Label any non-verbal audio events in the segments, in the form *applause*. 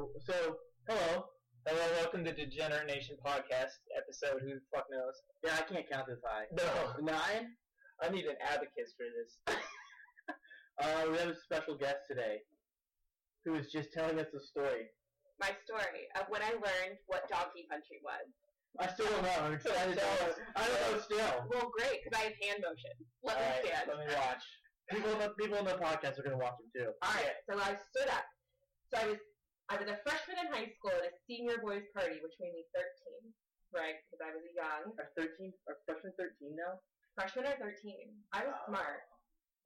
So, hello. Hello, welcome to Degenerate Nation podcast episode. Who the fuck knows? Yeah, I can't count this high. No, Nine. I need an abacus for this. *laughs* Uh, we have a special guest today, who is just telling us a story. my story of when I learned what donkey punching was. I still don't know. I'm *laughs* excited. to Tell us. I don't know still. Well, great, because I have hand motion. Let me Alright, stand. let me watch. People in the people in the podcast are gonna watch them too. All right, so I stood up. So I was I was a freshman in high school at a senior boys party, which made me 13, right? Because I was a young Are thirteen? Are freshman thirteen now? freshman or 13. I was smart.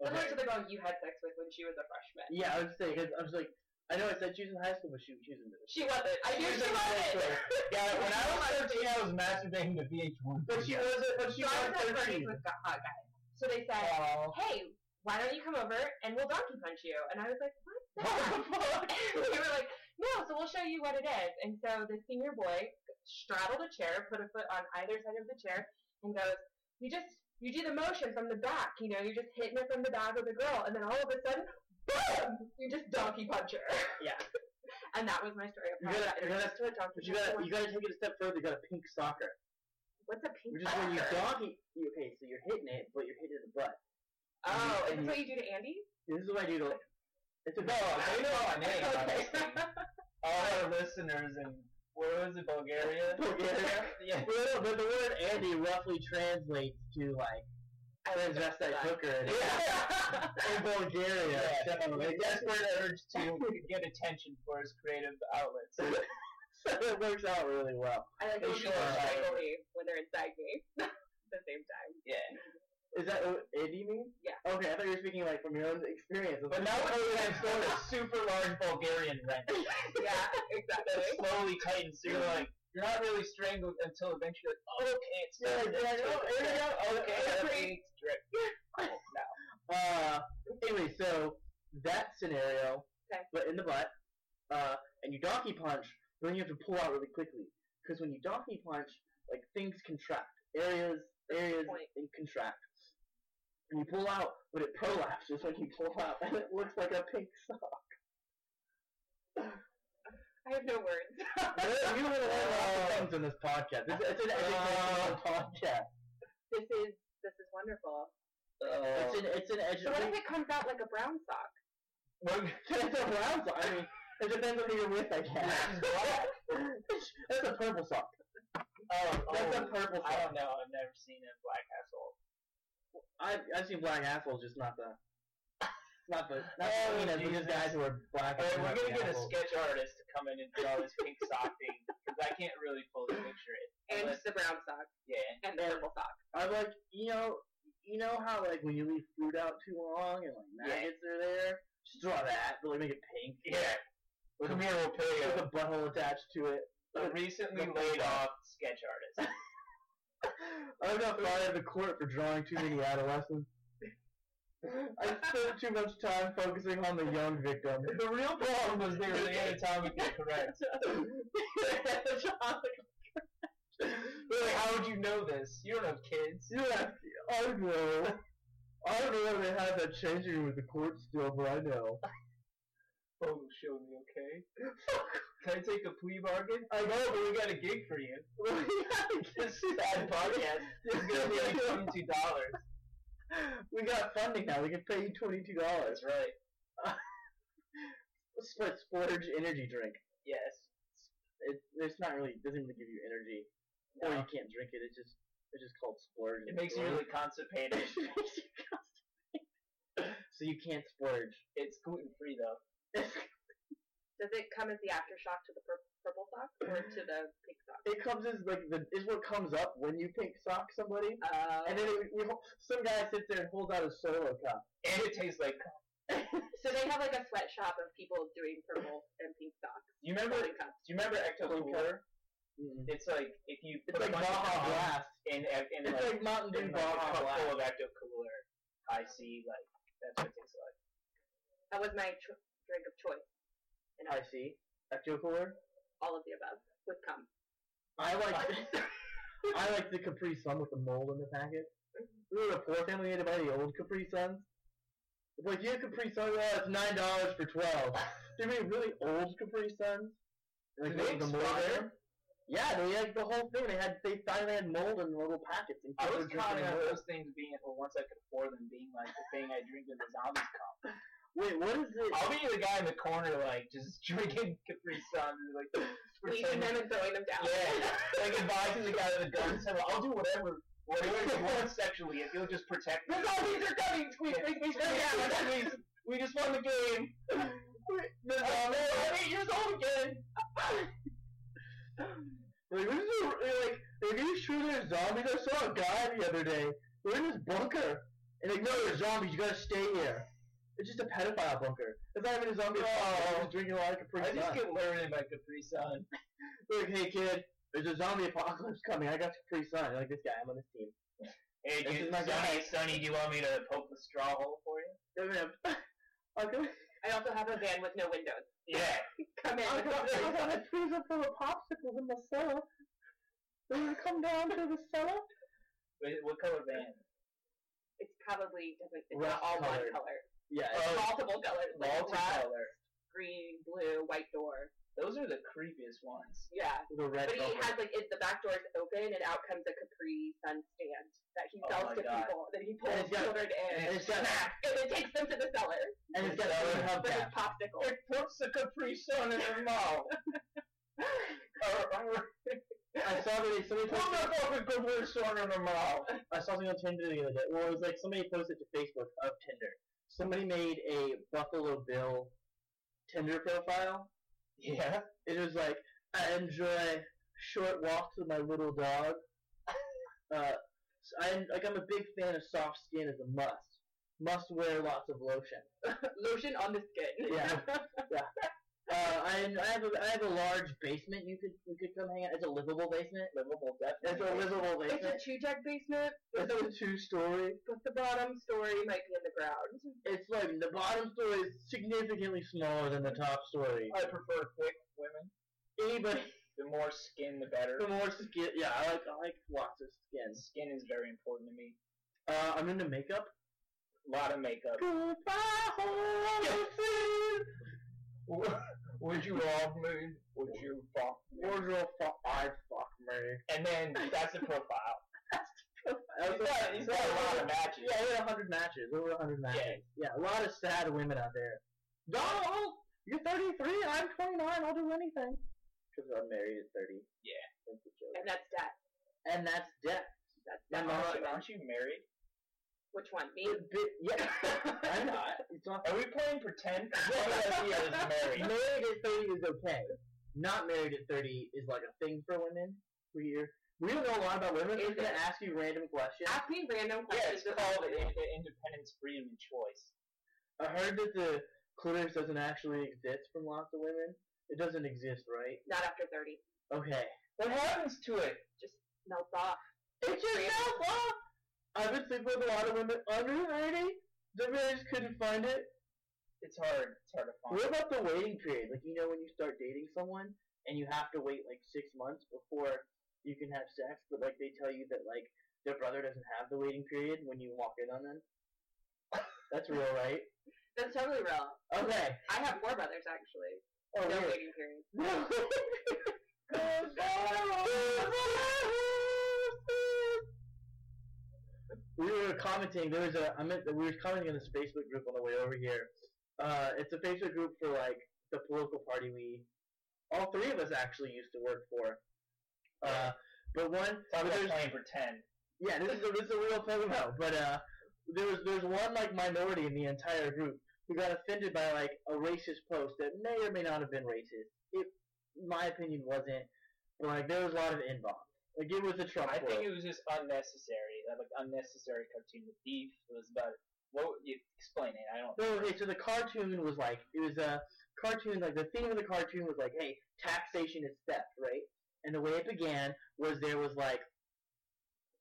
Similar Okay. to the girl you had sex with when she was a freshman. Yeah, I was saying. 'cause I was like, I know I said she was in high school, but she, she was in middle. She wasn't. I knew she in high wasn't. Yeah, when I was *laughs* 13, I was masturbating to VH1. But she wasn't. But she So was was at parties thirteen. with hot guys. So they said, Oh. hey, why don't you come over and we'll donkey punch you? And I was like, what's *laughs* that? What the fuck? *laughs* we were like, no, so we'll show you what it is. And so the senior boy straddled a chair, put a foot on either side of the chair, and goes, you just, you do the motion from the back, you know, you're just hitting it from the back of the girl, and then all of a sudden, boom, you just donkey punch her. Yeah. *laughs* And that was my story of You gotta- you gotta- to a donkey But you gotta you gotta take it a step further. You got a pink soccer, What's a pink which is when you soccer? donkey. Okay, so you're hitting it, but you're hitting the butt. Oh, is this what you do to Andy? This is what I do to. It's a No, they know my name. Okay. All our listeners in, where was it, Bulgaria? Bulgaria. *laughs* yeah. Well, but the word Andy roughly translates to like transvestite hooker *laughs* in, in Bulgaria. Yeah. So, A it, desperate urge to *laughs* get attention for his creative outlets. so it works out really well. I like They when sure people are. me when they're inside me at the same time. Yeah. Is that what Andy means? Yeah. Okay, I thought you were speaking like from your own experience. But now we're going to a super large Bulgarian wrench. *laughs* Yeah, that exactly. slowly tightens. So you're like, you're not really strangled until eventually, you're like, oh, okay, it's Yeah, done. yeah, It's no, done. here we go. Okay, everything's drip. Oh, no. Uh, anyway, so that scenario, Okay. but in the butt, uh, and you donkey punch, but then you have to pull out really quickly because when you donkey punch, like things contract, areas, areas contract, and you pull out, but it prolapses when you pull out, and it looks like a pink sock. I have no words. you will learn lots of oh. things in this podcast. It's, it's an oh. educational podcast. this is this is wonderful. Oh. It's an it's an So what if it comes out like a brown sock? *laughs* it's a brown sock. I mean, it depends on who you're with, I guess. That's *laughs* a purple sock. Oh, That's oh, a purple I sock. don't know. I've never seen a black asshole. I've I've seen black assholes, just not the. Not the. Not Oh, the, you know, these guys who are black. All right, and we're gonna black get a sketch artist to come in and draw this pink *laughs* sock thing because I can't really fully picture it. And just the brown sock yeah, and the purple sock. I'm like, you know, you know how like when you leave food out too long and like maggots are there. Just draw that, but like make it pink. yeah. With Come a, here, we'll pay with you. a butthole attached to it. A recently laid off sketch artist. I got fired at the court for drawing too many adolescents. I spent too much time focusing on the young victim. The real problem was they were anatomically correct. They're like, how would you know this? You don't have kids. yeah, I know. I don't know if they have that changing room with the court still, but I know. *laughs* Oh, show me, okay? *laughs* Can I take a plea bargain? I know, but we got a gig for you. *laughs* This sad podcast is gonna be like twenty-two dollars. we got funding now. We can pay you twenty-two dollars. That's right. *laughs* Split splurge energy drink. Yes. It, it's not really. Doesn't really give you energy, or No. you can't drink it. It's just. It's just called splurge. It makes you really constipated. *laughs* It makes you constipated. so you can't splurge. It's gluten free though. Does it come as the aftershock to the pur- purple sock or to the pink sock? it comes as like the is what comes up when you pink sock somebody, Uh, and then it, you, some guy sits there and holds out a solo cup. And it tastes like. *laughs* so they have like a sweatshop of people doing purple and pink socks. You remember? Do you remember Ecto Cooler? Mm-mm. It's like if you It's put a like bunch Baja Baja Blast. in, in, in It's like, like Mountain Dew in like a Baja cup Blast. full of Ecto Cooler, Hi-C, like that's what it tastes like. That was my cho- drink of choice. And I see. Ecto Cooler. all of the above with cum. I like. *laughs* I like the Capri Sun with the mold in the packet. Mm-hmm. Remember the poor family ate to buy the old Capri Suns? It's like, you have Capri Sun, oh, it's nine dollars for twelve. *laughs* They made really old Capri Suns. Like, they the mold there. Yeah, they had the whole thing. They had they finally had mold in little packets. And I was were counting on those things being, or once I could afford them, being like the thing I drink in the zombies cup. Wait, what is it? I'll be the guy in the corner, like just *laughs* drinking Capri Sun, and, like *laughs* Squeezing them and throwing them down. Yeah, like *laughs* advising the guy with the gun, saying, "I'll do whatever, whatever you want sexually if you'll just protect me." The zombies are coming! Squeeze, squeeze, squeeze, squeeze. Yeah, please. We just won the game. The I'm eight years old again. Like, this is a, like, are you sure there's zombies? I saw a guy the other day. We're in this bunker. And like, no, there's zombies. You gotta stay here. It's just a pedophile bunker. It's not even a zombie. Oh, just drinking a lot of Capri I just Sun. get lured by Capri Sun. *laughs* Like, hey kid, there's a zombie apocalypse coming. I got Capri Sun. You're like this guy. I'm on this team. Hey, This dude, is my Sonny, guy. Sonny, do you want me to poke the straw hole for you? Yeah, man. Okay. I also have a van with no windows. Yeah. *laughs* Come in. I with got, the I free got stuff. a freezer full of popsicles in the cellar. Will you come down to the cellar? Wait, what color van? It's probably doesn't. It's Rust not all one color. Yeah. Oh, Multiple colors. Like red, Multicolor. green, blue, white door. Those are the creepiest ones. Yeah. the red But he velvet. has like it, the back door is open and out comes a Capri Sun stand that he Oh sells my to God. people. That he And pulls it's got- children in and it's got- and then takes them to the cellar and it's got a hub his cap. popsicle. It puts the Capri Sun in her mouth. *laughs* Oh, I saw that somebody Put posted. the fucking Capri Sun in her mouth. I saw something on Tinder the other day. Well, it was like somebody posted to Facebook of Tinder. Somebody made a Buffalo Bill Tinder profile. Yeah. It was like, I enjoy short walks with my little dog. *laughs* Uh, so I like I'm a big fan of soft skin as a must. Must wear lots of lotion. *laughs* Lotion on the skin. yeah. *laughs* Yeah. Uh, I, I have a I have a large basement. You could you could come hang out. It's a livable basement. Livable, It's a livable basement. it's a basement. two deck basement, It's a two story. but the bottom story might be in the ground. It's like the bottom story is significantly smaller than the top story. I prefer thick women. Anybody The more skin, the better. the more skin? Yeah, I like I like lots of skin. Skin is very important to me. Uh, I'm into makeup. A lot of makeup. *laughs* Would you love me? Would you fuck me? Wardrobe fuck I fuck me. And then that's the profile. *laughs* That He's was got, he's got a lot of matches. Yeah, over hundred matches. Over hundred matches. Yeah. a lot of sad women out there. No, I'll- you're 33. I'm 29. I'll do anything. Because I'm married at 30. Yeah. That's a joke. And that's death. And that's death. That's My death. mom- Aren't you, aren't you married? Which one? Me? Bit, bit, yeah. *laughs* I'm not. It's not. Are we playing pretend? What idea is married? *laughs* Married at 30 is okay. Not married at 30 is like a thing for women. We we don't know a lot about women. We're Is gonna ask you random questions. Ask me random questions. Yeah, questions. it's called i- i- independence, freedom, and choice. I heard that the clitoris doesn't actually exist from lots of women. It doesn't exist, right? Not after 30. Okay. What happens to it? Just melts off. It just Really? melts off. I've been sleeping with a lot of women under 30. The men just couldn't find it. It's hard. It's hard to find. What about the waiting period? Like, you know, when you start dating someone and you have to wait like six months before you can have sex, but like they tell you that like their brother doesn't have the waiting period when you walk in on them. That's real, right? That's totally real. Okay. I have four brothers, actually. Oh, no weird. waiting period. *laughs* Oh, *laughs* we were commenting. There was a. I meant that we were commenting on this Facebook group on the way over here. Uh, it's a Facebook group for like the political party we, all three of us actually used to work for. Uh, but one, about there's- playing pretend. yeah, this is a, this is a real thing about. But uh, there was there's one like minority in the entire group who got offended by like a racist post that may or may not have been racist. It, in my opinion, wasn't. But like there was a lot of inbox. Like it was a Trump I think it was just unnecessary. Like unnecessary cartoon. The beef was about. What you explain it? I don't. No, okay, so the cartoon was like it was a cartoon. Like the theme of the cartoon was like, hey, taxation is theft, right? And the way it began was there was like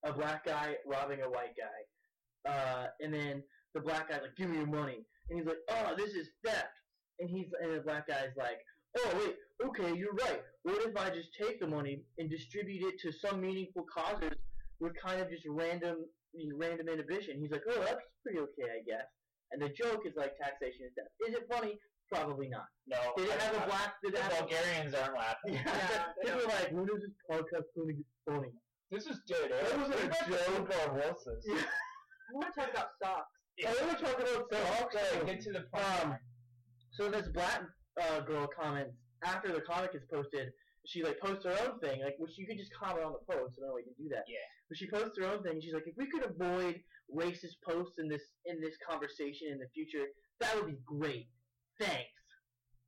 a black guy robbing a white guy, uh, and then the black guy's like, give me your money, and he's like, oh, this is theft, and he's and the black guy's like, oh wait, okay, you're right. What if I just take the money and distribute it to some meaningful causes with kind of just random random inhibition? He's like, oh, that's pretty okay, I guess. And the joke is like taxation is death. Is it funny? Probably not. No. Did it have a I- black? Did The it have? Bulgarians aren't laughing. Yeah. *laughs* Yeah, they *laughs* People are like, when is this podcast going to get funny? This is good. That wasn't *laughs* a joke. Yeah. I want to talk about socks. I want to talk about socks. Okay, get to the point. Um, so this black uh, girl comments after the comic is posted. She like posts her own thing, like which you could just comment on the post. I don't know you can do that. Yeah. But she posts her own thing. She's like, if we could avoid racist posts in this in this conversation in the future, that would be great. Thanks.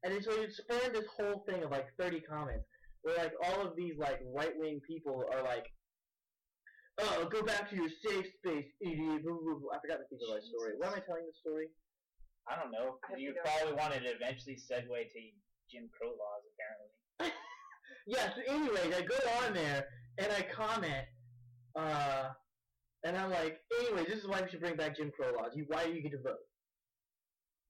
And then so it spawned this whole thing of like 30 comments where like all of these like right wing people are like, oh, go back to your safe space, idiot. Blah, blah, blah. I forgot the people of that story. Why am I telling the story? I don't know. You probably wanted to eventually segue to Jim Crow laws, apparently. *laughs* Yeah, so anyways, I go on there and I comment, uh, and I'm like, anyways, this is why we should bring back Jim Crow laws. You, why do you get to vote?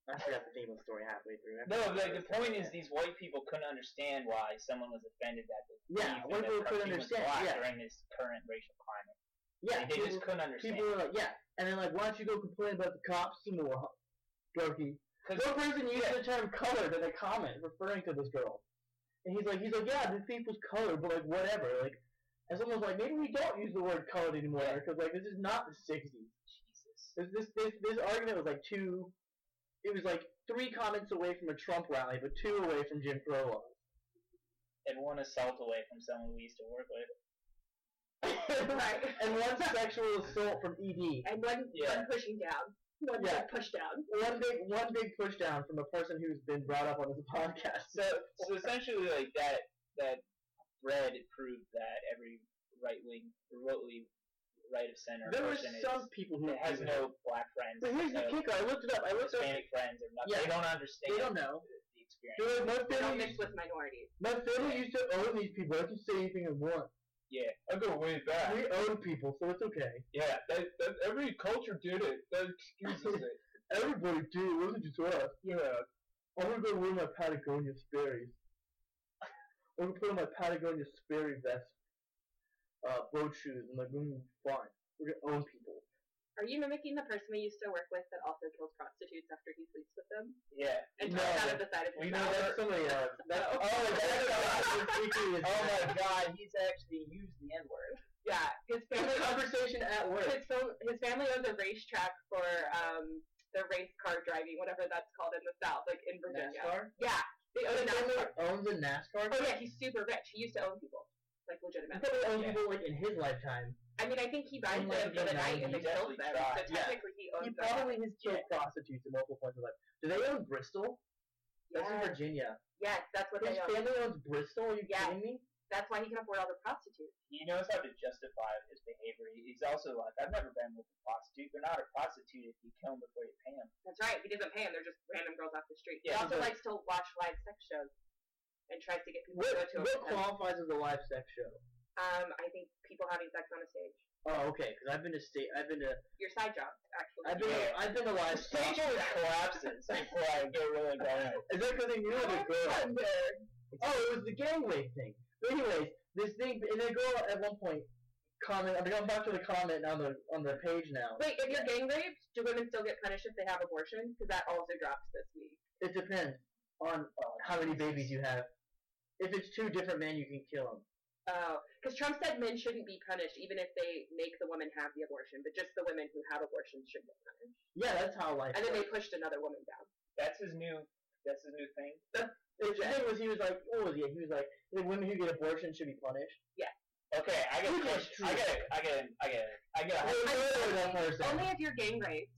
I forgot the name of the story halfway through. No, like the point is, these white people couldn't understand why someone was offended that the Yeah, white people couldn't understand, yeah. during this current racial climate. yeah, they, they people, just couldn't understand. people were like, yeah, and then like, why don't you go complain about the cops some more, huh, Brokey? Because One person used the term colored in a comment referring to this girl. And he's like, he's like, yeah, this thief was colored, but like, whatever. Like, and someone's like, maybe we don't use the word colored anymore, because like, this is not the 60s. Jesus. This, this, this, this argument was like two, it was like three comments away from a Trump rally, but two away from Jim Crow laws. And one assault away from someone we used to work with. *laughs* Right. and one sexual assault from ED. And one, Yeah. one pushing down. One Yeah. big push down. One big, one big push down from a person who's been brought up on this *laughs* podcast. So, so essentially, like that, that thread proved that every right wing, remotely right of center There were some is, people who that has no black friends, But here's the kicker. I looked it up. I looked up. Hispanic friends, or nothing. Yeah. They don't understand. They don't know. the, the experience. There were- my They don't mix with minorities. my family used to own these people. I can say anything I want. Yeah, I go way back. We own people, so it's okay. Yeah, that, that, every culture did it. That excuses it. *laughs* Everybody did. It wasn't just us. Yeah. I'm gonna go wear my Patagonia Sperry's. I'm gonna put on my Patagonia Sperry vest, uh, boat shoes, and like, mm, fine. We're gonna own people. Are you mimicking the person we used to work with that also kills prostitutes after he sleeps with them? Yeah. And No, talks out that- of the side of we his know mouth? No, that's somebody else. *laughs* That's, Oh. oh, that's *laughs* Oh my god, he's actually used the N word. Yeah, his family a conversation at work. his, his family owns a racetrack for um the race car driving, whatever that's called in the South, like in Virginia. NASCAR? Yeah, they own a NASCAR. owns a NASCAR. Oh yeah, he's super rich. He used to own people, like He legitimately. probably owns Yeah. people like in his lifetime. I mean, I think he buys them for the the night and 90s, then kills them. tried. So Yeah. technically, he owns He them. probably has killed prostitutes at multiple points in his life. Do they own Bristol? That's in Yes. Virginia. Yes, that's what His they own. family owns Bristol. Are you Yeah. kidding me? That's why he can afford all the prostitutes. He knows how to justify his behavior. He's also like, I've never been with a prostitute. They're not a prostitute if you kill them before you pay them. That's right. He doesn't pay them. They're just random girls off the street. Yeah, he also likes to watch live sex shows and tries to get people What, to go to what qualifies as a live sex show? Um, I think people having sex on a stage. Oh, okay. Because I've been to state. I've been to. Your side job, actually. I've been. Yeah. To, I've been to The *laughs* live. stage always collapses *laughs* before I get really going. Is that because they knew the girl? Oh, it was the gangway thing. But anyways, this thing, and the girl at one point comment. I'm going back to the comment on the on the page now. Wait, if you're gang raped, do women still get punished if they have abortion? Because that also drops this week. It depends on how many babies you have. If it's two different men, you can kill them. Oh, because Trump said men shouldn't be punished even if they make the woman have the abortion, but just the women who have abortions should get punished. Yeah, that's how life. And then they pushed another woman down. That's his new. That's his new thing. The thing was, he was like, what was he? He was like, the women who get abortion should be punished. Yeah. Okay, I get. Who push- gets I get. It. I get. It, I get. It. I get. A person. Only if you're gang raped.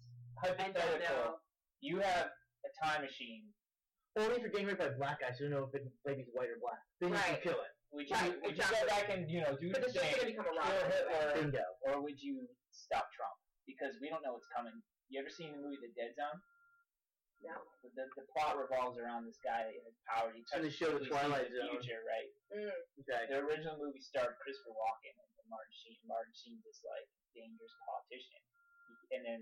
Hypothetical. You have a time machine. Only if you're getting raped by black guys, you don't know if the baby's white or black. Then you Right. can kill it. Would you? Right, would you go back and you know do But the it's just same? gonna become a kill rock. Hitler, Bingo. or would you stop Trump? Because we don't know what's coming. You ever seen the movie The Dead Zone? No. The, the, the plot revolves around this guy that has power. He And they touches show the Twilight the Zone. future, right? Mm. Okay. The original movie starred Christopher Walken and Martin Sheen. Martin Sheen's this like dangerous politician, and then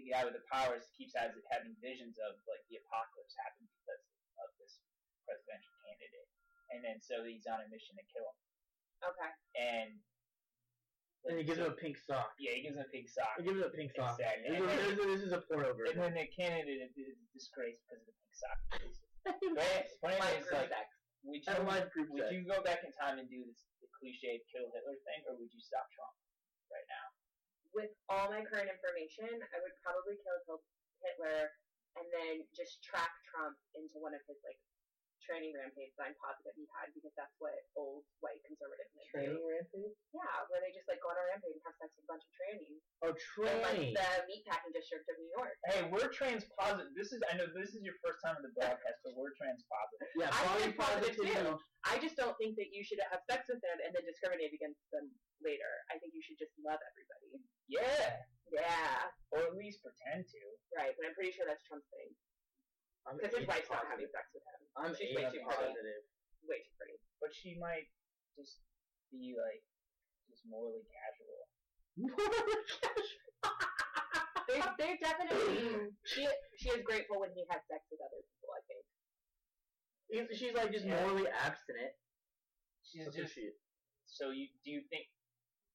the guy with the powers keeps having visions of like the apocalypse happening because of this presidential candidate, and then so he's on a mission to kill him. Okay. And And he gives him a pink sock. Yeah, he gives him a pink sock. He gives him a pink sock. Exactly. This, is, this, is, this is a porno And version. then the candidate is disgraced because of the pink sock. *laughs* But but Like like, would you like group would sex. you go back in time and do this the cliche kill Hitler thing, or would you stop Trump right now? With all my current information, I would probably kill Hitler and then just track Trump into one of his like training rampages I'm positive he had because that's what old white conservative men Training do. rampage? Yeah, where they just like go on a rampage and have sex with a bunch of trannies. Oh, In like training. the meatpacking district of New York. Hey, we're trans positive. This is I know this is your first time on the broadcast, but we're trans positive. Yeah, I'm trans positive positivity. too. I just don't think that you should have sex with them and then discriminate against them later. I think you should just love everybody. Yeah, Yeah, or at least pretend to. right. But I'm pretty sure that's Trump's thing I'm because his AIDS wife's not having sex with him. I'm She's way too pretty. positive. Way too pretty. But she might just be like just morally casual. *laughs* They're, they're definitely *clears throat* she she is grateful when he has sex with other people. I think. She's- She's like just Yeah. morally abstinent. She's That's what just she is. so you do you think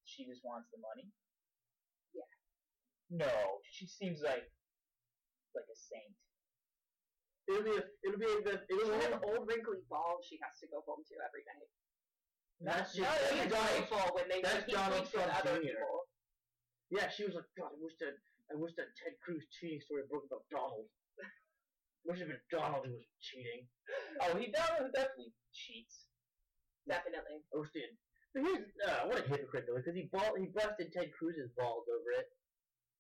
she just wants the money? Yeah. No, she seems like like a saint. It'll be a, it'll be the it'll has old wrinkly balls she has to go home to every night. That's No, just she's that's Donald, grateful when they that's Donald Trump other Jr.. people. Yeah, she was like, God, I wish that I wish that Ted Cruz cheating story broke about Donald. *laughs* wish it been Donald who was cheating. Oh, he definitely, definitely cheats. Definitely. I wish they. But here's uh, what a hypocrite though, because he ball he busted Ted Cruz's balls over it.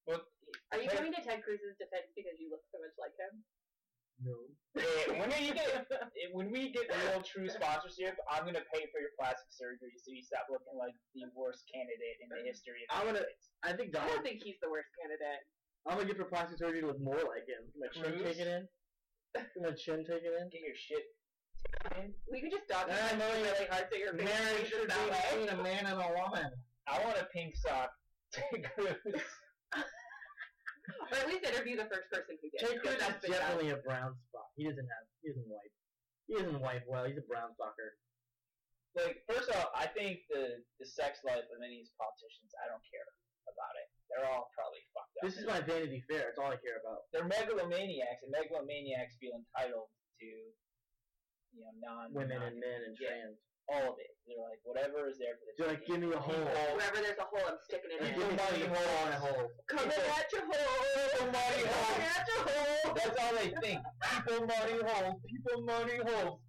Well, Are you Ted- coming to Ted Cruz's defense because you look so much like him? No. *laughs* When we get *laughs* when we get real true sponsorship, I'm gonna pay for your plastic surgery so you stop looking like the worst candidate in the history of I'm gonna- candidates. I think Donald, I don't think he's the worst candidate. I'm gonna get for plastic surgery to look more like him. My chin Cruz? taken in. My chin taken in. Get your shit taken. We can just dodge Ah, him no, really hard so your face Marriage faces should be between a man and a woman. I want a pink sock. *laughs* Ted Cruz. Or at least interview the first person who did. Ted Cruz that's is been done. definitely a brown spot. He doesn't have. He doesn't wipe. He doesn't wipe well. He's a brown stalker. like first off, I think the the sex life of any of these politicians, I don't care about it. They're all probably fucked up. This is my Vanity Fair. It's all I care about. They're megalomaniacs, and megalomaniacs feel entitled to, you know, non Women non- and men and Yeah. trans. All of it. They're like whatever is there for the. They're like, give me a hole. People- Wherever there's a hole, I'm sticking it Give in. me Somebody a hole. hole in a hole. Coming People- at your hole. Somebody hole. Coming at your hole. That's all they think. People money holes. People money holes.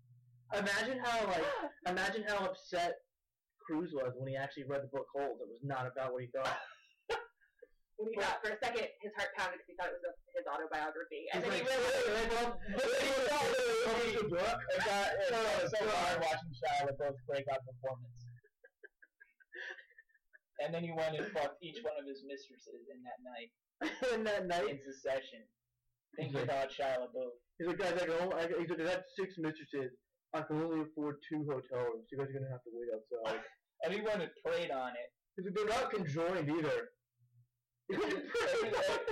Imagine how like *gasps* imagine how upset Cruz was when he actually read the book Holes. It was not about what he thought. When he got, for a second, his heart pounded because he thought it was a, his autobiography. And then he like, realized, It got it got so hard watching Shia LaBeouf's breakout performance. And then he went and fucked each one of his mistresses in that night and that night, in succession. Think Okay. about Shia LaBeouf. he's like, guys, I can only, I, he's like, I have six mistresses. I can only afford two hotel rooms. You guys are gonna have to wait outside. And he went and prayed on it. He's like, they're not conjoined either. *laughs* Everything-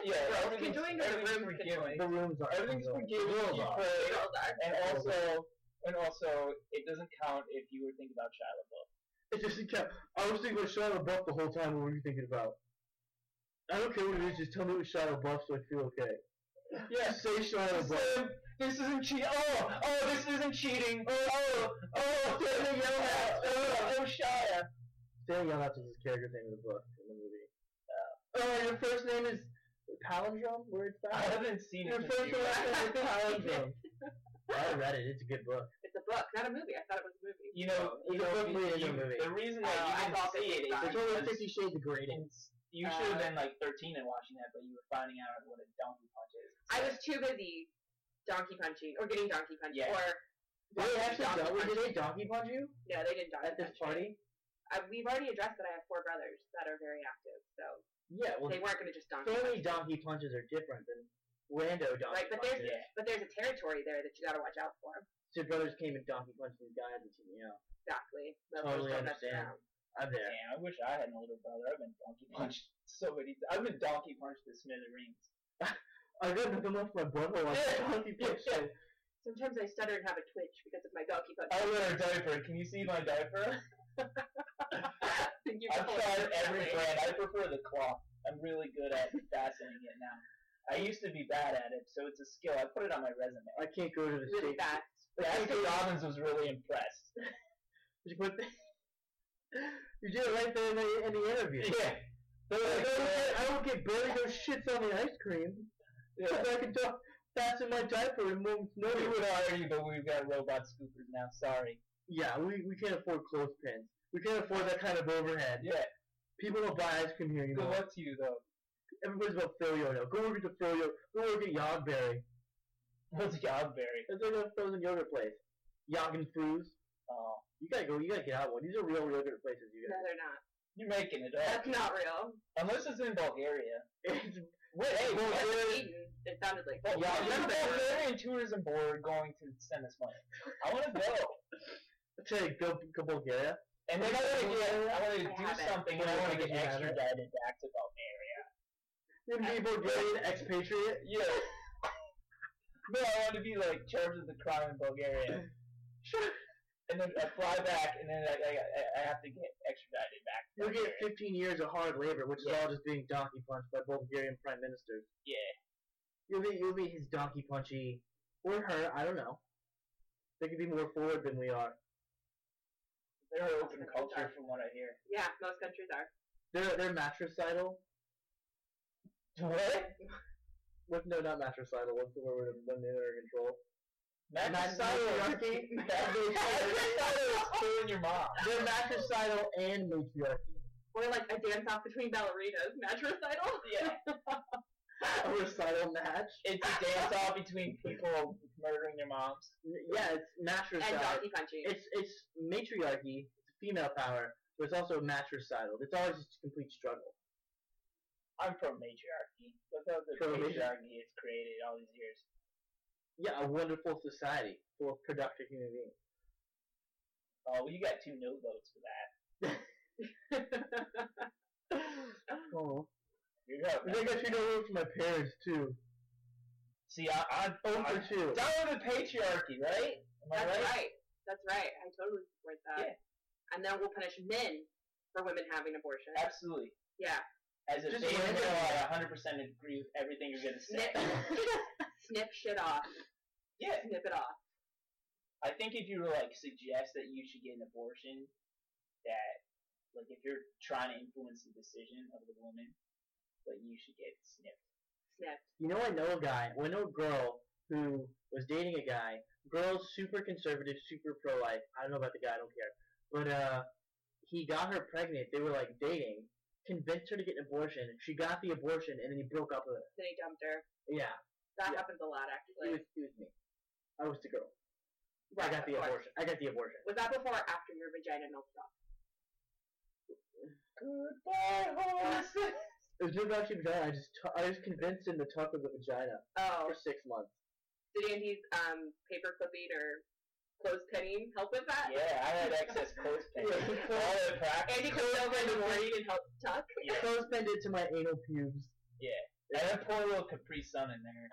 yeah, *laughs* Well, everything's, conjoined the rooms forgiven. the rooms are Everything's conjoined. forgiven. The You rules are. pray, and also, and also, it doesn't count if you were thinking about Shia LaBeouf. It just kept. I was thinking about Shia LaBeouf the whole time. What were you thinking about? I don't care what it is. Just tell me it was Shia LaBeouf so I feel okay. Yeah. Just say Shia LaBeouf. This isn't cheating. Oh, oh, this isn't cheating. Oh, oh, oh, Daniel Yelnats. Oh, oh, Shia. Daniel Yelnats was his character's name in the book in the movie. Oh, your first name is palindrome. Word I haven't seen it. Your it. first since and last you- name is *laughs* palindrome. I read it. It's a good book. It's a book, not a movie. I thought it was a movie. You know, It's you a know, book made a you- movie. the reason that I you didn't thought see it it was is It's only because Fifty Shades of Grey. you should have Uh, been like 13 and watching that, but you were finding out what a donkey punch is. I was too busy donkey punching or getting donkey punched Yeah. or Did they actually donkey do- punch. did they donkey punch you No, they didn't donkey at this punch party? me. Uh, we've already addressed that I have four brothers that are very active, so Yeah. Well, they weren't going to just donkey family punch. me. donkey punches are different than rando donkey Right, but there's punches. Yeah. but there's a territory there that you got to watch out for. So your brothers came and donkey punched these guys and you know, Exactly. Those Totally don't mess understand. around. I'm there. Damn, I wish I had an older brother. I've been donkey punched so many. Th- I've been donkey punched to smithereens. *laughs* I got nothing left in my brother I Yeah. donkey *laughs* punched. Yeah. Sometimes I stutter and have a twitch because of my donkey punch. I wear a diaper. Can you see my diaper? *laughs* Thank you I've tried every holding brand. I prefer the cloth. I'm really good at fastening it now. I used to be bad at it, so it's a skill. I put it on my resume. I can't go to the Really states. fast. Baskin Robbins was really impressed. *laughs* You put the, you did it right there in the, in the interview. Yeah. But I, don't get, I don't get barely those shits on the ice cream. Yeah. So I can talk fasten my diaper and move no We would hire you, but we've got robot scoopers now. Sorry. Yeah, we, we can't afford clothespins. We can't afford that kind of overhead. Yeah. People don't buy ice cream here Good anymore. luck to you, though. Everybody's about Froyo now. Go work at the Froyo. Go work at Yogberry. What's Yogberry? That's like a frozen yogurt place. Yogen Fruz. Oh, You gotta go. You gotta get out one. These are real yogurt places. You No, guys. they're not. you're making it up. That's not real. Unless it's in Bulgaria. It's Wait, hey, Well, Bulgaria- It sounded like Well, Yeah, yeah, I'm the. Bulgarian Tourism Board going to send us money. I want to go. Say go, go Bulgaria. And then I want to get, I want to do something, and I want to get extradited back to Bulgaria. You be Bulgarian expatriate. *laughs* Yeah. *laughs* no, I want to be like charged with the crime in Bulgaria, *laughs* Sure. and then I fly back, and then I, I, I- have to get extradited back. You'll get 15 years of hard labor, which is all just being donkey punched by Bulgarian prime ministers. Yeah. You'll be you'll be his donkey punchy or her. I don't know. They could be more forward than we are. They're an open culture, from what I hear. Yeah, most countries are. They're they're matricidal. What? What? No, not matricidal. What's the word when they're under control? Matricidal. Matriarchy. Matricidal is killing your mom. They're matricidal and matriarchy. Or like a dance off between ballerinas. Matricidal? Yeah. *laughs* A *laughs* recital match. It's a dance off between people murdering their moms. Yeah, it's And matricide. donkey punching. It's it's matriarchy. It's female power, but it's also matricidal. It's always just a complete struggle. I'm pro matriarchy. Look how the Pro patriarchy has created all these years. Yeah, a wonderful society full of productive human beings. Oh, well, you got two no votes for that. *laughs* *laughs* You're. I guess you know room for my parents too. See, I, I'm, Oh I'm for two. down with patriarchy, right? Am I That's right? right. That's right. I totally support that. Yeah. And then we'll punish men for women having abortion. Absolutely. Yeah. As a Just beta random- male, I 100% agree with everything you're going to say. Snip, *laughs* snip shit off. Yeah. Snip it off. I think if you were like suggest that you should get an abortion, that like if you're trying to influence the decision of the woman, like you should get snipped. Snip. You know, I know a guy. I know a girl who was dating a guy. Girl's super conservative, super pro-life. I don't know about the guy. I don't care. But uh, he got her pregnant. They were like dating. Convinced her to get an abortion. She got the abortion, and then he broke up with her. Then he dumped her. Yeah, That Yeah. happens a lot, it actually. was, it was me. I was the girl. I got the course. abortion. I got the abortion. Was that before or after your vagina melted off? Goodbye, horse. *laughs* It was just actually vagina. I just t- I was convinced in the tuck of the vagina Oh. for six months. Did Andy's um, paper clipping or clothes pinning help with that? yeah, I had excess *laughs* clothespin. Yeah. All at practice. Andy comes over in the morning and helps tuck. Yeah. Clothespin it to my anal pubes. Yeah. I had a poor little Capri Sun in there,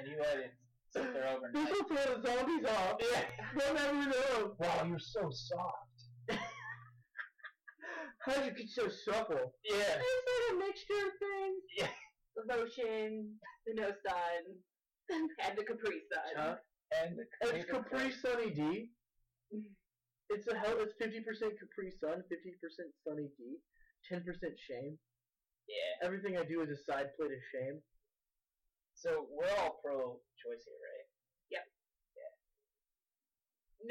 and you let it sit there This overnight. will throw the zombies off. Yeah. They'll never know. Wow, you're so soft. How did you get so supple? Yeah. It's it a mixture of things? Yeah. The lotion, the no sun, and the Capri Sun. Huh? And the It's Capri Sunny D. It's a hell. It's fifty percent Capri Sun, fifty percent Sunny D, ten percent shame. Yeah. Everything I do is a side plate of shame. So we're all pro-choice here, right? Yep. Yeah.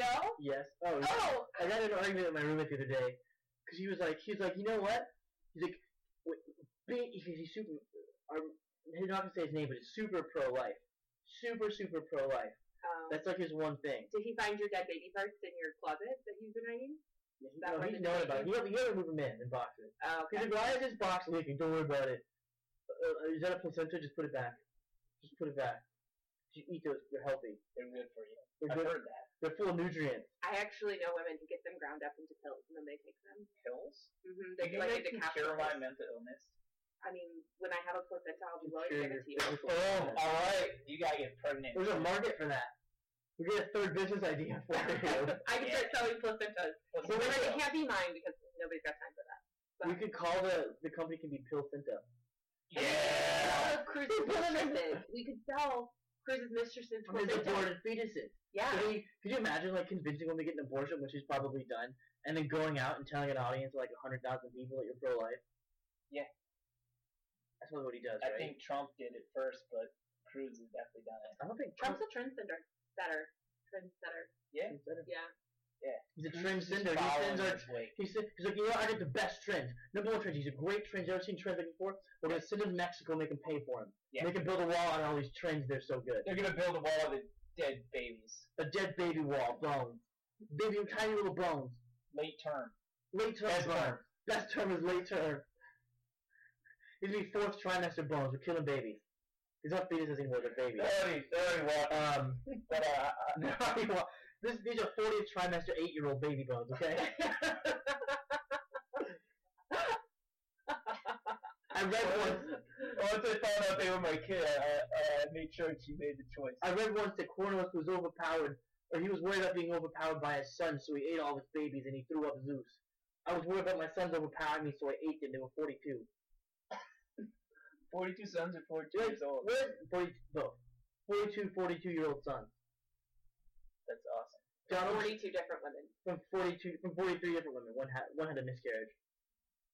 No? Yes. Oh. yeah. Oh! I got an argument with my roommate the other day because he was like, he's like, you know what? He's like, wait, be, because he's super. Um, he's not gonna say his name, but he's super pro life, super super pro life. Um, That's like his one thing. did he find your dead baby parts in your closet that he's been hiding? Yeah, he, no, he's is known about it. You have, you have to move him in and box it. Oh, He's okay. like, why is this box leaking? Don't worry about it. Uh, is that a placenta? Just put it back. Just put it back. You eat those. They're healthy. They're good for you. They're, I've good. heard that. They're full of nutrients. I actually know women who get them ground up into pills and then they take them. Pills? Mm-hmm. They They can like make into can cure my mental illness. I mean, when I have a placenta, I'll be willing to Cure give it to you. your physical Boom! illness. All right, you gotta get pregnant. There's a market for that. We get a third business idea for you. *laughs* I can start selling placentas. What's But the it can't be mine because nobody's got time for that. we could call the the company can be Pilcinta. Yeah. *laughs* All of We could sell Cruz's mistresses His placentas. aborted fetuses. Yeah. Could, you, could you imagine like convincing them to get an abortion, which he's probably done, and then going out and telling an audience of like hundred thousand people that you're pro-life? Yeah. That's probably what he does, I right? think Trump did it first, but Cruz has definitely done it. I don't think Trump's a trendsetter. Setter. Trendsetter. Yeah. He's a- Yeah. He's a trend sender. He sends our. He said, he's like, you know, what? I get the best trends. Number one trends. He's a great trend. You ever seen trends like before? We're gonna send him to Mexico, and make him pay for him. Yeah. Make him build a wall on all these trends. They're so good. They're gonna build a wall of the dead babies. A dead baby wall, bones, baby, tiny little bones. Late term. Late term Best bones. term. Best term is late term. These be fourth trimester bones. We're killing babies. He's aren't fetuses anymore. They're babies. They already, they already walked. Um, *laughs* But uh, uh, *laughs* no, this, these are 40th trimester eight-year-old baby bones. Okay. *laughs* I read once. once I found out they were my kid, I, I made sure she made the choice. I read once that Cornelius was overpowered, or he was worried about being overpowered by his son, so he ate all his babies and he threw up Zeus. I was worried about my sons overpowering me, so I ate them. They were 42. *laughs* 42 sons or 42 years old. what? 40, no. 42, 42 year old sons. That's awesome. Donald 42 different women. from 42, from 43 different women. One had, one had a miscarriage,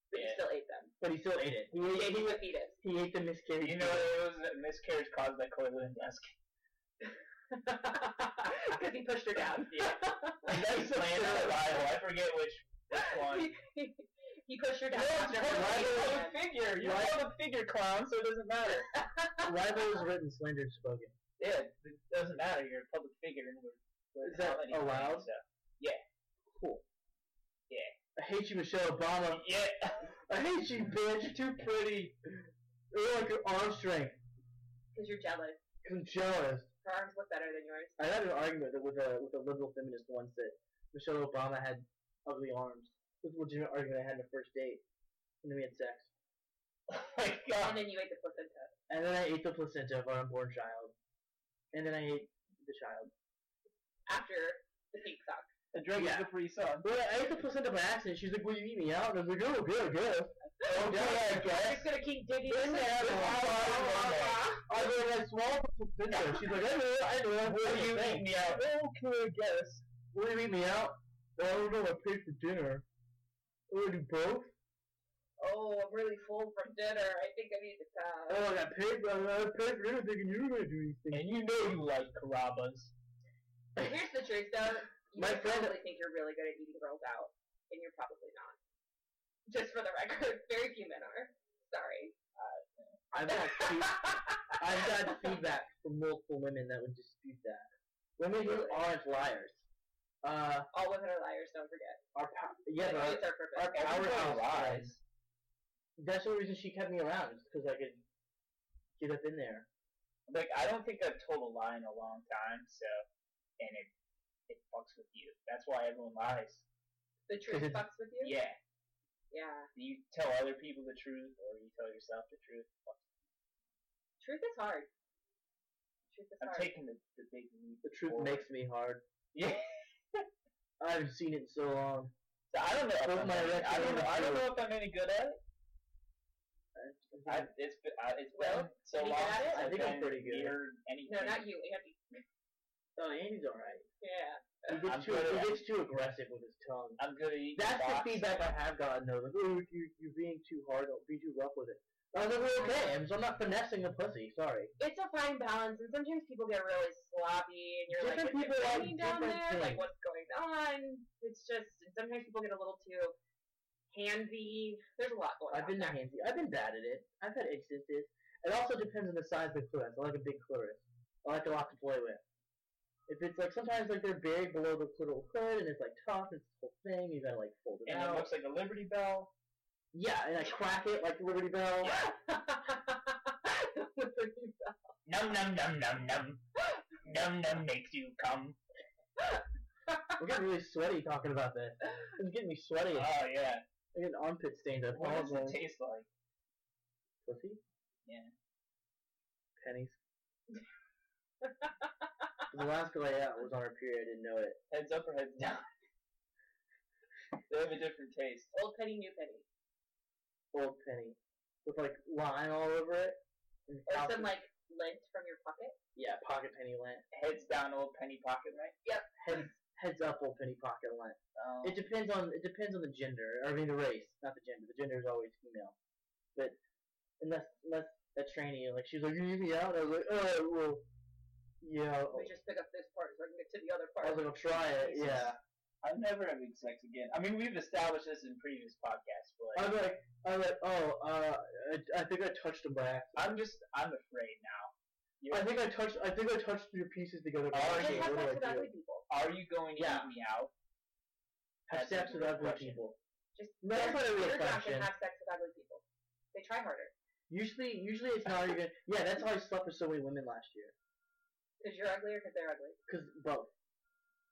But you Yeah. still ate them. but he still ate it. He ate, ate he, the fetus. he ate the miscarriage. You know, it was a miscarriage caused by Cortland desk. Because he pushed her down. Yeah. And that's slander the Bible. I forget which, which *laughs* one. he, he pushed her No, down. it's after her public, baby public figure. You're Right. a public figure, clown, so it doesn't matter. *laughs* Libel is written, slander is spoken. Yeah, it doesn't matter. You're a public figure, and we're, we're Is that telling you allowed? Uh, yeah. Cool. Yeah. I hate you, Michelle Obama. Yeah. *laughs* I hate you, bitch. You're too pretty. You're like your arm strength. Because you're jealous. Because I'm jealous. Her arms look better than yours. I had an argument with a with a liberal feminist once that Michelle Obama had ugly arms. This was a legitimate argument I had in the first date. And then we had sex. *laughs* Oh my god. And then you ate the placenta. And then I ate the placenta of our unborn child. And then I ate the child. After the pink sock. The drink Yeah. is the free son. Well, I ate the placenta by accident. She's like, "Will you eat me out?" And I was like, "Oh, good, good." *laughs* Okay, I I'm just gonna keep digging In in there, there. I was like, I swallowed the placenta. *laughs* She's like, "I know, I know." Will you eat me out? Okay, I guess. Will you eat me out? Well, I don't know. I paid for dinner. Will you do both? Oh, I'm really full from dinner. I think I need to stop. Oh, I got paid for, I paid for dinner thinking you were going to do these things. And you know you like Carrabba's. Here's the truth, though. You My guys friend- probably think you're really good at eating girls out, and you're probably not. Just for the record, *laughs* very few men are. Sorry. I've had fe- *laughs* I've got feedback from multiple women that would dispute that. Women who aren't liars. Uh, All women are liars. Don't forget. our pow- yeah, but it's our purpose. our powerhouse lies. lies. That's the reason she kept me around, is because I could get up in there. Like, I don't think I've told a lie in a long time, so, and it, it fucks with you. That's why everyone lies. The truth Is *laughs* fucks with you. Yeah. Yeah. Do you tell other people the truth, or you tell yourself the truth. Fuck. Truth is hard. Truth is I'm hard. taking the, the big leap. The truth forward. makes me hard. Yeah. *laughs* I haven't seen it in so long. So I don't know. If I'm my any, I don't know. I don't know if I'm any good at it. I, it's been, I, it's Well, so any long good at since it? I think I'm pretty good. near anything. No, not you, Andy. Oh, Andy's alright. Yeah. He I'm gets, too, good he gets too aggressive with his tongue. I'm good at eating That's the box. feedback I have gotten though. Like, oh, you, you're being too hard, don't be too rough with it. I was like, well, okay, I'm, so I'm not finessing the pussy, sorry. It's a fine balance, and sometimes people get really sloppy, and you're Different like, people "Is it like down different there? Like, what's going on? It's just, and sometimes people get a little too handsy. There's a lot going on. I've been there. handsy. I've been bad at it. I've had instances. It also depends on the size of the clitoris. I like a big clitoris. I like a lot to play with. If it's like sometimes like they're buried below the little hood and it's like tough, it's the whole thing. You gotta like fold it And it looks like a Liberty Bell. yeah, and I crack it like the *laughs* Liberty Bell. Num num num num num. num num makes you come. I'm getting really sweaty talking about this. It's getting me sweaty. Oh yeah. I get an armpit stains. I What does it taste like? Pussy? Yeah. Pennies. *laughs* The last girl I out was on her period. I didn't know it. Heads up or heads down? *laughs* they have a different taste. Old penny, new penny. Old penny with like lime all over it. And Or top- some like lint from your pocket. yeah, pocket penny lint. Heads down, old penny pocket, right? Yep. Heads heads up, old penny pocket lint. Um, It depends on it depends on the gender. I mean the race, not the gender. The gender is always female. But unless unless a trainee like she's like, You need me out? I was like, Oh well yeah We just pick up this part so I can get to the other part. I was like, I'll try it, yeah. I'm never having sex again. I mean, we've established this in previous podcasts, but I'm like, like I'm like, oh, uh I, I think I touched him by accident. I'm just, I'm afraid now. I think I touched I think I touched your pieces together by Are you? have What do sex I with do? ugly people. Are you going to Yeah. eat me out? Have sex with real ugly question. people. Just No, that's not a real get drunk question. and have sex with ugly people. They try harder Usually usually it's not *laughs* even yeah, that's how I slept with so many women last year. Because you're ugly or because they're ugly. Because both.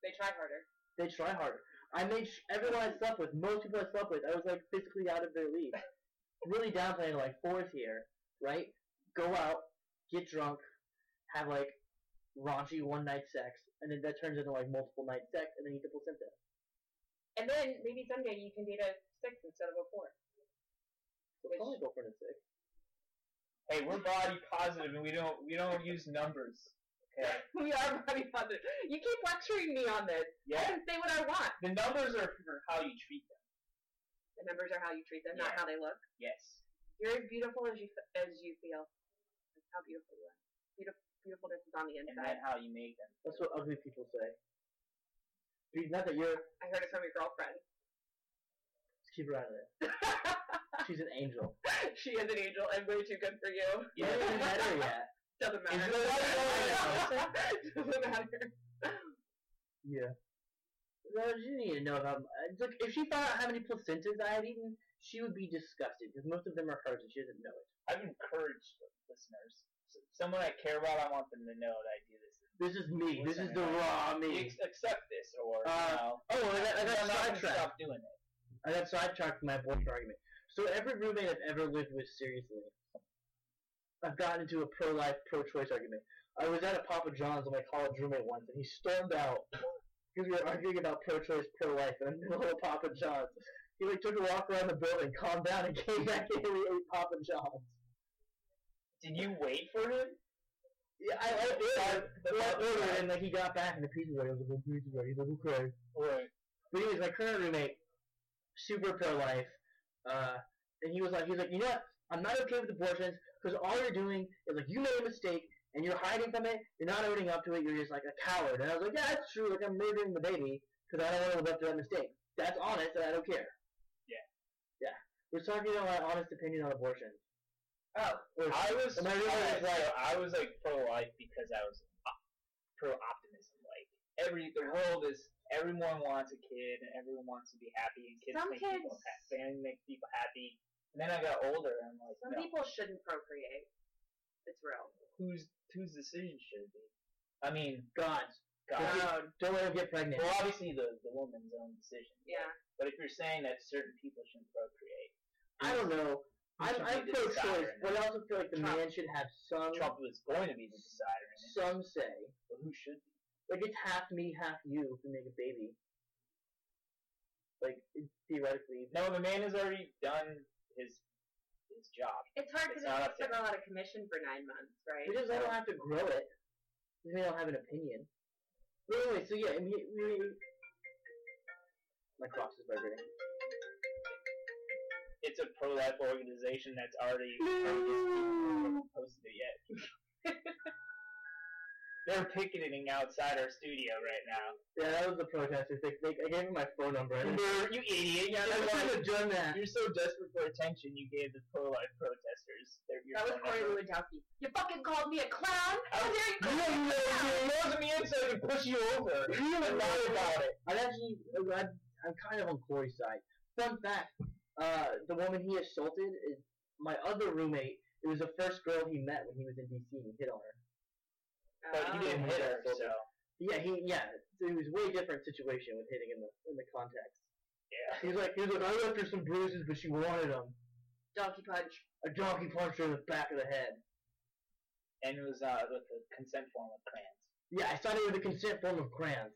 They try harder. They try harder. I made sh- everyone I slept with, most people I slept with, I was like physically out of their league. *laughs* really downplaying like fourth here, right? Go out, get drunk, have like raunchy one night sex, and then that turns into like multiple night sex, and then eat the placenta. And then maybe someday you can date a six instead of a four. So Which- call my girlfriend a six. Hey, we're body positive and we don't, we don't use numbers. Okay. *laughs* we are body positive. You keep lecturing me on this. I Yeah. can say what I want. The numbers are for how you treat them. The numbers are how you treat them, not how they look. Yes. You're as beautiful as you as you feel. That's how beautiful you are. Beautiful, beautifulness is on the And inside. then how you make them. That's what ugly people say. Not that you're. I heard it from your girlfriend. Just keep her out of there. *laughs* She's an angel. she is an angel and way too good for you. You haven't even met her yet. Doesn't matter. it *laughs* Doesn't matter. Yeah. Well, you need to know about. uh, Look, if she found out how many placentas I had eaten, she would be disgusted because most of them are hers and she doesn't know it. I've encouraged listeners. S- Someone I care about, I want them to know that I do this. This is me. This is Listen, the raw You me. accept this, or Uh, you know, Oh, I got, I I'm got not gonna sidetracked. stop doing it. I got sidetracked from my abortion argument. So every roommate I've ever lived with, seriously, I've gotten into a pro-life, pro-choice argument. I was at a Papa John's with my college roommate once, and he stormed out because we were arguing about pro-choice, pro-life in the middle of Papa John's. He like took a walk around the building, calmed down, and *laughs* came back in and we ate Papa John's. Did you wait for him? Yeah, I, I ordered, I ordered, and like he got back and the pizza like, I was like, "Oh, pizza's ready." He's like, okay. Right. But anyways, my current roommate, super pro-life, uh, and he was like, he was like, you know what? I'm not okay with abortions because all you're doing is like you made a mistake and you're hiding from it. You're not owning up to it. You're just like a coward. And I was like, yeah, that's true. Like I'm murdering the baby because I don't want to live up to that mistake. That's honest, and I don't care. Yeah. Yeah. We're talking about my honest opinion on abortion. Oh, Or- I was. Am I really alright, like- I was like pro life because I was pro optimism. Like every the world is everyone wants a kid and everyone wants to be happy and kids Some make people kids- happy. Family make people happy. And then I got older and I'm like, Some no, people shouldn't procreate. It's real. whose whose decision should it be? I mean, God's. God. God. Don't let him get pregnant. Well, obviously the the woman's own decision. Yeah. But if you're saying that certain people shouldn't procreate, I don't know. I'm, should I'm the decider pro-choice, but? I also feel like the Trump. man should have some Trump was going to be the decider some say. but who should be? Like it's half me, half you if we make a baby. Like it- theoretically, No, the man has already done his his job. It's hard It's because not it up takes to a lot of commission for nine months, right? because I don't have to grow it. Because I don't have an opinion. But anyway, so yeah, I mean, we, we, my cross is vibrating. It's a pro life organization that's already posted it yet. *laughs* They're picketing outside our studio right now. Yeah, that was the protesters. They, they, I gave them my phone number. And you idiot! yeah, You I know should what? have done that. You're so desperate for attention, you gave the pro life protesters their your That was phone Corey number. Lewandowski. You fucking called me a clown? How dare you You call me a clown? know, you know me in so I can push you over. You don't and know lie about it. I'd actually, I'd, I'm kind of on Corey's side. Fun fact: uh, the woman he assaulted is my other roommate. It was the first girl he met when he was in DC and he hit on her. But he Oh. didn't hit her, so Yeah, he yeah. It was a way different situation with hitting in the in the context. yeah. He's like, he was like, I left her some bruises, but she wanted them. Donkey punch. A donkey punch her in the back of the head. And it was uh, with the consent form of crayons. Yeah, I started with a consent form of crayons.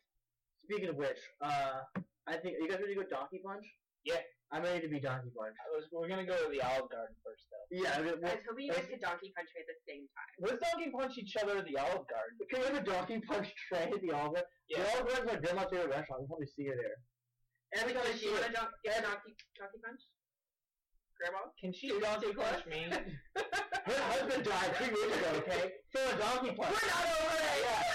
Speaking of which, uh, I think are you guys ready to go Donkey Punch? Yeah. I'm ready to be Donkey Punch. Was, we're gonna go to the Olive Garden first, though. Yeah, I'm I gonna, was hoping you guys could donkey punch me at the same time. Let's Donkey Punch each other at the Olive Garden. can we have a Donkey Punch tray at the Olive? Yeah. The Olive Garden's my grandma's favorite restaurant. We'll probably see her there. Every time I Does see she want her, to don- get a donkey donkey punch? Grandma? Can she Too- Donkey too Punch close? me? *laughs* her husband died three years ago. Okay, so a Donkey Punch. We're not over it yet.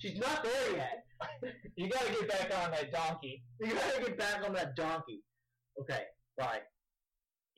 She's not there yet. *laughs* You gotta get back on that donkey. You gotta get back on that donkey. Okay, bye.